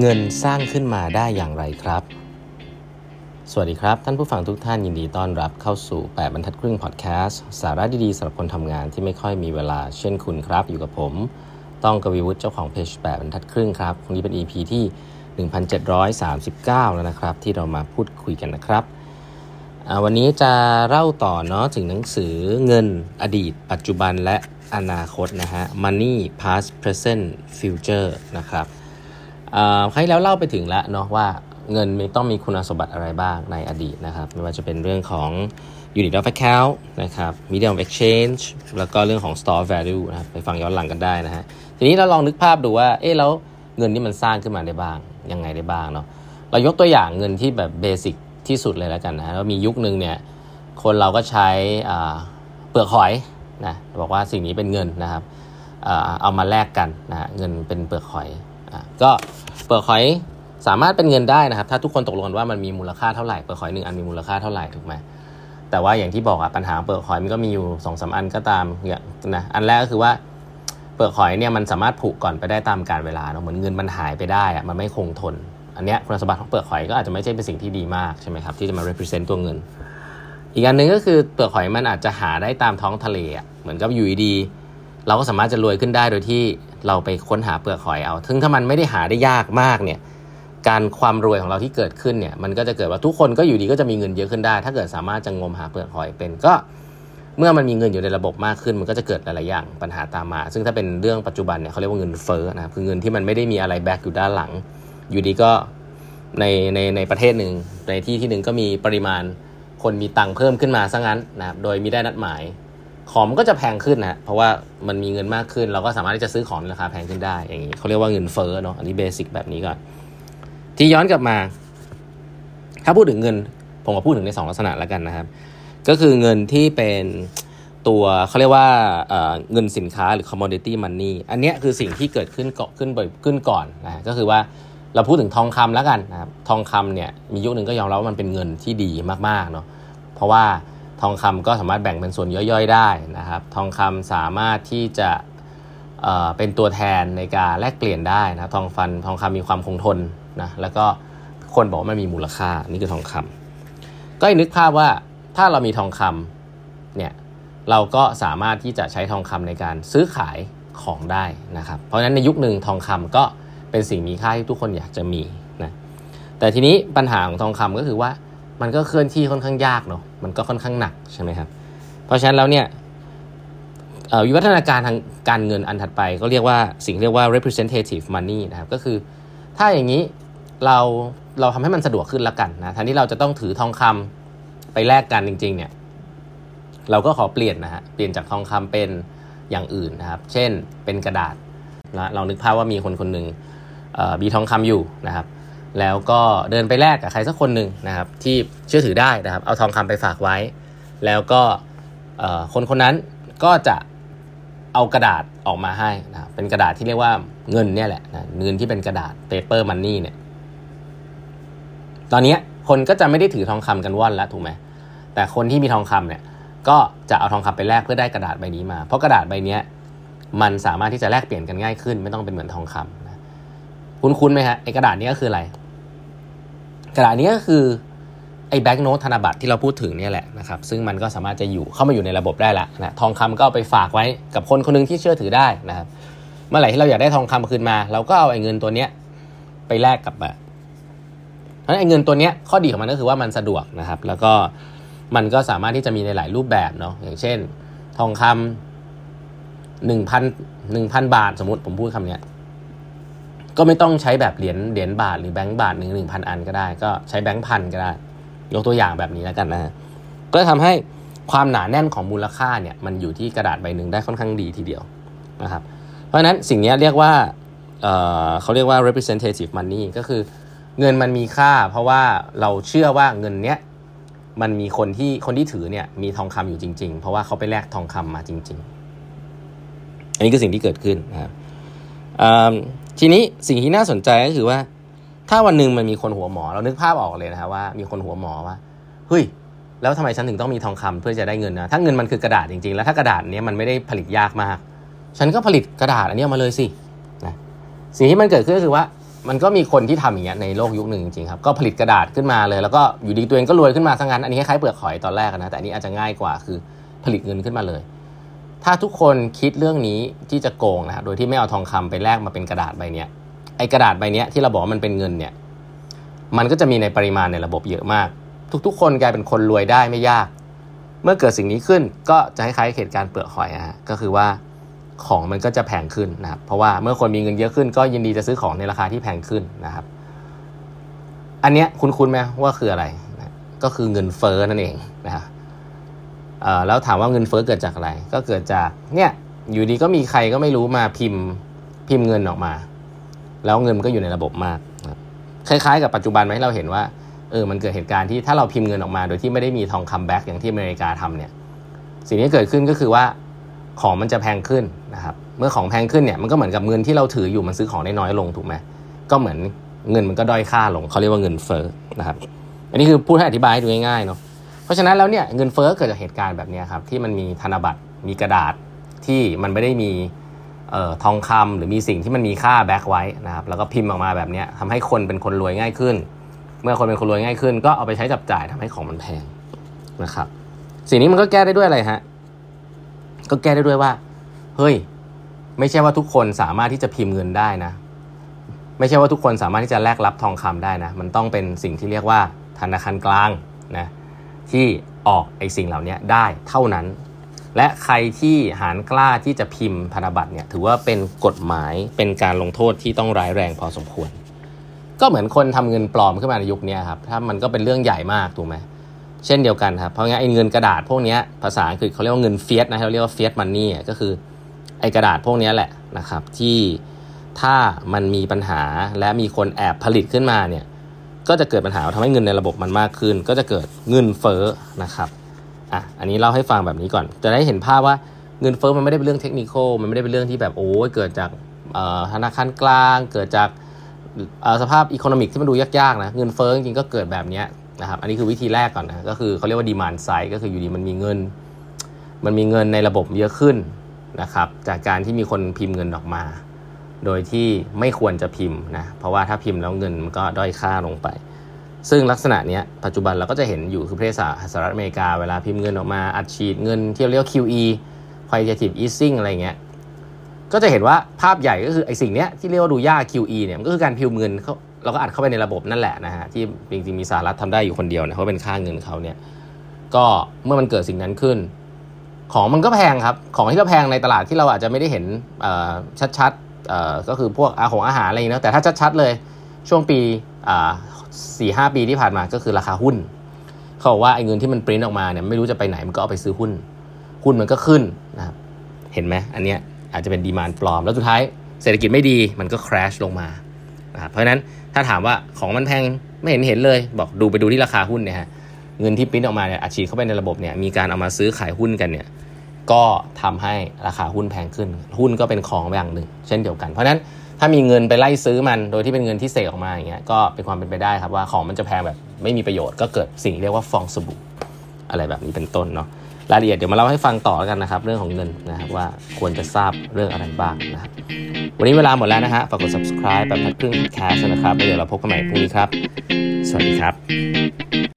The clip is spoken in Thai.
เงินสร้างขึ้นมาได้อย่างไรครับ สวัสดีครับ ท่านผู้ฟังทุกท่านยินดีต้อนรับเข้าสู่ 8 บรรทัดครึ่งพอดแคสต์สาระดี ๆสำหรับคนทำงานที่ไม่ค่อยมีเวลาเช่นคุณครับ อยู่กับผม ต้องกวีวุฒิเจ้าของเพจ 8 บรรทัดครึ่งครับวันนี้เป็น EP ที่ 1739 แล้วนะครับ ที่เรามาพูดคุยกันนะครับ วันนี้จะเล่าต่อเนาะถึงหนังสือเงินอดีต ปัจจุบันและอนาคตนะฮะ Money Past Present Future นะครับ ครั้งแล้วเล่าไปถึงแล้วเนาะว่าเงินมีต้องมีคุณสมบัติอะไรบ้างในอดีตนะครับ ไม่ว่าจะเป็นเรื่องของ unit of account นะครับ medium of exchange แล้วก็เรื่องของ store value นะครับไปฟังย้อนหลังกันได้นะฮะทีนี้เราลองนึกภาพดูว่าเอ๊ะแล้วเงินนี่มันสร้างขึ้นมาได้บ้าง ยังไงได้บ้างเนาะเรายกตัวอย่างเงินที่แบบเบสิกที่สุดเลยแล้วกันนะแล้วมียุคหนึ่งเนี่ยคนเราก็ใช้เปลือกหอยนะบอกว่าสิ่งนี้เป็นเงินนะครับเอามาแลกกันนะเงินเป็นเปลือกหอย ก็เปลือกหอยสามารถเป็นเงินได้นะครับ ถ้าทุกคนตกลงกันว่ามันมีมูลค่าเท่าไหร่เปลือกหอยหนึ่งอันมีมูลค่าเท่าไหร่ถูกไหมแต่ว่าอย่างที่บอกอะปัญหาเปลือกหอยมันก็มีอยู่สองสาอันก็ตามอย่างนะอันแรกก็คือว่าเปลือกหอยเนี่ยมันสามารถผุก่อนไปได้ตามกาลเวลาเนาะเหมือนเงินมันหายไปได้อะมันไม่คงทน อันเนี้ยคุณสมบัติของเปลือกหอยก็อาจจะไม่ใช่เป็นสิ่งที่ดีมากใช่ไหมครับที่จะมา represent ตัวเงิน อีกอันหนึ่งก็คือเปลือกหอยมันอาจจะหาได้ตามท้องทะเลอะเหมือนกับอยู่ดีเราก็สามารถจะรวยขึ้นได้โดยที่ เราไปค้นหาเปลือกหอยเอาถึงถ้ามันไม่ได้หาได้ยากมากเนี่ย การความรวยของเราที่เกิดขึ้นเนี่ย มันก็จะเกิดว่าทุกคนก็อยู่ดีก็จะมีเงินเยอะขึ้นได้ ถ้าเกิดสามารถจะงมหาเปลือกหอยเป็นก็ เมื่อมันมีเงินอยู่ในระบบมากขึ้น มันก็จะเกิดหลายๆอย่างปัญหาตามมา ซึ่งถ้าเป็นเรื่องปัจจุบันเนี่ยเขาเรียกว่าเงินเฟ้อนะครับคือเงินที่มันไม่ได้มีอะไรแบ็กอยู่ด้านหลัง อยู่ดีก็ในในในประเทศหนึ่งในที่ที่หนึ่งก็มีปริมาณคนมีตังค์เพิ่มขึ้นมาซะงั้นนะครับโดยมีได้นัดหมาย ของมันก็จะแพงขึ้นนะเพราะว่ามันมีเงินมากขึ้น เราก็สามารถที่จะซื้อของราคาแพงขึ้นได้ อย่างนี้เขาเรียกว่าเงินเฟ้อเนาะอันนี้เบสิกแบบนี้ก่อน ที่ย้อนกลับมา ถ้าพูดถึงเงิน ผมก็พูดถึงในสองลักษณะแล้วกันนะครับ ก็คือเงินที่เป็นตัวเขาเรียกว่าเงินสินค้าหรือ commodity money อันนี้คือสิ่งที่เกิดขึ้นเกาะขึ้นบ่อยขึ้นก่อนนะก็คือว่าเราพูดถึงทองคำแล้วกันนะครับทองคำเนี่ยมียุคหนึ่งก็ยอมรับว่ามันเป็นเงินที่ดีมากๆเนาะเพราะว่า ทองคำก็สามารถแบ่งเป็นส่วนย่อยๆได้นะครับ ทองคำสามารถที่จะเเป็นตัวแทนในการแลกเปลี่ยนได้นะทองฟันทองคำมีความคงทนนะแล้วก็คนบอกว่ามันมีมูลค่านี่คือทองคำก็นึกภาพว่าถ้าเรามีทองคำเนี่ยเราก็สามารถที่จะใช้ทองคำในการซื้อขายของได้นะครับ เพราะฉะนั้นในยุคหนึ่งทองคำก็เป็นสิ่งมีค่าที่ทุกคนอยากจะมีนะแต่ทีนี้ปัญหาของทองคำก็คือว่า มันก็เคลื่อนที่ค่อนข้างยากเนาะมันก็ค่อนข้างหนักใช่ไหมครับ เพราะฉะนั้นแล้วเนี่ยวิวัฒนาการทางการเงินอันถัดไปก็เรียกว่าสิ่งเรียกว่า representative money นะครับก็คือถ้าอย่างนี้เราเราทำให้มันสะดวกขึ้นละกันนะแทนที่เราจะต้องถือทองคำไปแลกกันจริง ๆ เนี่ย เราก็ขอเปลี่ยนนะฮะเปลี่ยนจากทองคำเป็นอย่างอื่นนะครับ เช่นเป็นกระดาษนะเรานึกภาพว่ามีคนคนหนึ่งมีทองคำอยู่นะครับ แล้วก็เดินไปแลกกับใครสักคนหนึ่งนะครับ ที่เชื่อถือได้นะครับ เอาทองคำไปฝากไว้ แล้วก็คนคนนั้นก็จะเอากระดาษออกมาให้นะเป็นกระดาษที่เรียกว่าเงินเนี่ยแหละนะเงินที่เป็นกระดาษ paper money เนี่ย ตอนนี้คนก็จะไม่ได้ถือทองคำกันว่อนแล้วถูกไหมแต่คนที่มีทองคำเนี่ย ก็จะเอาทองคำไปแลกเพื่อได้กระดาษใบนี้มา เพราะกระดาษใบนี้มันสามารถที่จะแลกเปลี่ยนกันง่ายขึ้น ไม่ต้องเป็นเหมือนทองคำนะคุ้นๆไหมฮะไอ้กระดาษนี้ก็คืออะไร กระดาษนี้ก็คือไอ้แบงก์โนตธนบัตรที่เราพูดถึงนี่แหละนะครับซึ่งมันก็สามารถจะอยู่เข้ามาอยู่ในระบบได้ละนะทองคำก็เอาไปฝากไว้กับคนคนนึงที่เชื่อถือได้นะครับ เมื่อไหร่ที่เราอยากได้ทองคำคืนมา เราก็เอาไอ้เงินตัวเนี้ยไปแลกกับแบบเพราะไอ้เงินตัวเนี้ยข้อดีของมันก็คือว่ามันสะดวกนะครับ แล้วก็มันก็สามารถที่จะมีในหลายรูปแบบเนาะอย่างเช่น ทองคำหนึ่งพันหนึ่งพันบาท สมมติผมพูดคำเนี้ย ก็ไม่ต้องใช้แบบเหรียญเหรียญบาทหรือแบงก์บาทหนึ่งหนึ่งพันอันก็ได้ ก็ใช้แบงก์พันก็ได้ ยกตัวอย่างแบบนี้แล้วกันนะก็ทำให้ความหนาแน่นของมูลค่าเนี่ยมันอยู่ที่กระดาษใบหนึ่งได้ค่อนข้างดีทีเดียวนะครับ เพราะฉะนั้นสิ่งนี้เรียกว่าเเขาเรียกว่า representative money ก็คือเงินมันมีค่า เพราะว่าเราเชื่อว่าเงินเนี้ยมันมีคนที่คนที่ถือเนี่ยมีทองคำอยู่จริง ๆ เพราะว่าเขาไปแลกทองคำมาจริง ๆ อันนี้คือสิ่งที่เกิดขึ้นนะครับ ทีนี้สิ่งที่น่าสนใจก็คือว่า ถ้าวันหนึ่งมันมีคนหัวหมอ เรานึกภาพออกเลยนะครับว่ามีคนหัวหมอว่าเฮ้ยแล้วทำไมฉันถึงต้องมีทองคำเพื่อจะได้เงินนะถ้าเงินมันคือกระดาษจริงๆ แล้วถ้ากระดาษนี้มันไม่ได้ผลิตยากมาก ฉันก็ผลิตกระดาษอันนี้มาเลยสินะสิ่งที่มันเกิดขึ้นก็คือว่ามันก็มีคนที่ทำอย่างเงี้ยในโลกยุคหนึ่งจริงๆครับก็ผลิตกระดาษขึ้นมาเลย แล้วก็อยู่ดีตัวเองก็รวยขึ้นมาทั้งนั้นอันนี้คล้ายๆเปลือกหอยตอนแรกนะแต่อันนี้อาจจะง่ายกว่าคือผลิตเงินขึ้นมาเลย ถ้าทุกคนคิดเรื่องนี้ที่จะโกงนะครับโดยที่ไม่เอาทองคำไปแลกมาเป็นกระดาษใบเนี้ยไอกระดาษใบเนี้ยที่เราบอกว่ามันเป็นเงินเนี่ย มันก็จะมีในปริมาณในระบบเยอะมาก ทุกๆ คนกลายเป็นคนรวยได้ไม่ยาก เมื่อเกิดสิ่งนี้ขึ้นก็จะคล้ายๆเหตุการณ์เปลือกหอยฮะก็คือว่าของมันก็จะแพงขึ้นนะครับ เพราะว่าเมื่อคนมีเงินเยอะขึ้นก็ยินดีจะซื้อของในราคาที่แพงขึ้นนะครับ อันเนี้ยคุณคุ้นไหมว่าคืออะไรนะก็คือเงินเฟ้อนั่นเองนะครับ แล้วถามว่าเงินเฟ้อเกิดจากอะไร ก็เกิดจากเนี่ยอยู่ดีก็มีใครก็ไม่รู้มาพิมพ์พิมพ์เงินออกมา แล้วเงินมันก็อยู่ในระบบมากคล้ายๆ กับปัจจุบันไหมเราเห็นว่าเออมันเกิดเหตุการณ์ที่ถ้าเราพิมพ์เงินออกมา โดยที่ไม่ได้มีทองคำ back อย่างที่อเมริกาทำเนี่ยสิ่งที่เกิดขึ้นก็คือว่าของมันจะแพงขึ้นนะครับเมื่อของแพงขึ้นเนี่ยมันก็เหมือนกับเงินที่เราถืออยู่มันซื้อของได้น้อยลงถูกไหมก็เหมือนเงินมันก็ด้อยค่าลงเขาเรียกว่าเงินเฟ้อนะครับอันนี้คือพูดให้อธิบายให้ดูง่ายๆเนาะ เพราะฉะนั้นแล้วเนี่ยเงินเฟ้อเกิดจากเหตุการณ์แบบนี้ครับที่มันมีธนบัตรมีกระดาษที่มันไม่ได้มีทองคำหรือมีสิ่งที่มันมีค่า back ไว้นะครับแล้วก็พิมพ์ออกมาแบบนี้ทำให้คนเป็นคนรวยง่ายขึ้น เมื่อคนเป็นคนรวยง่ายขึ้น ก็เอาไปใช้จับจ่ายทำให้ของมันแพงนะครับสิ่งนี้มันก็แก้ได้ด้วยอะไรฮะก็แก้ได้ด้วยว่า เฮ้ย ไม่ใช่ว่าทุกคนสามารถที่จะพิมพ์เงินได้นะ ไม่ใช่ว่าทุกคนสามารถที่จะแลกรับทองคำได้นะ มันต้องเป็นสิ่งที่เรียกว่าธนาคารกลางนะ ที่ออกไอ้สิ่งเหล่านี้ได้เท่านั้น และใครที่หารกล้าที่จะพิมพ์พันธบัตรเนี่ยถือว่าเป็นกฎหมายเป็นการลงโทษที่ต้องร้ายแรงพอสมควร ก็เหมือนคนทำเงินปลอมขึ้นมาในยุคนี้ครับถ้ามันก็เป็นเรื่องใหญ่มากถูกไหมเช่นเดียวกันครับเพราะงั้นไอ้เงินกระดาษพวกนี้ภาษาอังกฤษเขาเรียกว่าเงินเฟียสนะเราเรียกว่าเฟียสมันนี่ก็คือไอ้กระดาษพวกนี้แหละนะครับที่ถ้ามันมีปัญหาและมีคนแอบผลิตขึ้นมาเนี่ย ก็จะเกิดปัญหาทำให้เงินในระบบมันมากขึ้น ก็จะเกิดเงินเฟ้อนะครับอะอันนี้เล่าให้ฟังแบบนี้ก่อน จะได้เห็นภาพว่าเงินเฟ้อมันไม่ได้เป็นเรื่องเทคนิคมันไม่ได้เป็นเรื่องที่แบบโอ้ยเกิดจากธนาคารกลาง เกิดจากสภาพ economic ที่มันดูยากๆนะเงินเฟ้อจริงๆก็เกิดแบบนี้นะครับอันนี้คือวิธีแรกก่อนนะก็คือเขาเรียกว่า demand side ก็คืออยู่ดีมันมีเงิน มันมีเงินในระบบเยอะขึ้นนะครับจากการที่มีคนพิมพ์เงินออกมา โดยที่ไม่ควรจะพิมพ์นะเพราะว่าถ้าพิมพ์แล้วเงินมันก็ด้อยค่าลงไป ซึ่งลักษณะนี้ปัจจุบันเราก็จะเห็นอยู่คือประเทศสหรัฐอเมริกาเวลาพิมพ์เงินออกมาอัดฉีดเงินที่เรียกว่า QE quantitative easing อะไรเงี้ยก็จะเห็นว่าภาพใหญ่ก็คือไอ้สิ่งเนี้ยที่เรียกว่าดูยาก QE เนี่ยมันก็คือการพิมพ์เงินเขาเราก็อัดเข้าไปในระบบนั่นแหละนะฮะที่จริงๆมีสหรัฐทำได้อยู่คนเดียวนะเพราะเป็นค่าเงินเขาเนี่ยก็เมื่อมันเกิดสิ่งนั้นขึ้น ของมันก็แพงครับ ของที่เราแพงในตลาดที่เราอาจจะไม่ได้เห็นชัดๆ ก็คือพวกอาหงอาหารอะไรนะแต่ถ้าชัดๆเลยช่วงปีสี่ห้าปีที่ผ่านมาก็คือราคาหุ้น เขาบอกว่าไอ้เงินที่มันปริ้นออกมาเนี่ยไม่รู้จะไปไหนมันก็เอาไปซื้อหุ้น หุ้นมันก็ขึ้นนะครับเห็นไหมอันเนี้ยอาจจะเป็นดีมานปลอม แล้วสุดท้ายเศรษฐกิจไม่ดีมันก็คราชลงมานะครับเพราะฉะนั้นถ้าถามว่าของมันแพงไม่เห็นเห็นเลย บอกดูไปดูที่ราคาหุ้นเนี่ยฮะเงินที่ปริ้นออกมาเนี่ยอัดฉีดเข้าไปในระบบเนี่ยมีการเอามาซื้อขายหุ้นกันเนี่ย ก็ทำให้ราคาหุ้นแพงขึ้น หุ้นก็เป็นของอย่างหนึ่ง เช่นเดียวกัน เพราะฉะนั้นถ้ามีเงินไปไล่ซื้อมันโดยที่เป็นเงินที่เสกออกมาอย่างเงี้ยก็เป็นความเป็นไปได้ครับว่าของมันจะแพงแบบไม่มีประโยชน์ก็เกิดสิ่งเรียกว่าฟองสบู่อะไรแบบนี้เป็นต้นเนาะรายละเอียดเดี๋ยวมาเล่าให้ฟังต่อกันนะครับ เรื่องของเงินนะครับว่าควรจะทราบเรื่องอะไรบ้างนะครับวันนี้เวลาหมดแล้วนะฮะฝากกด subscribe แบบพัดครึ่งแคสนะครับแล้วเดี๋ยวเราพบกันใหม่พรุ่งนี้ครับ สวัสดีครับ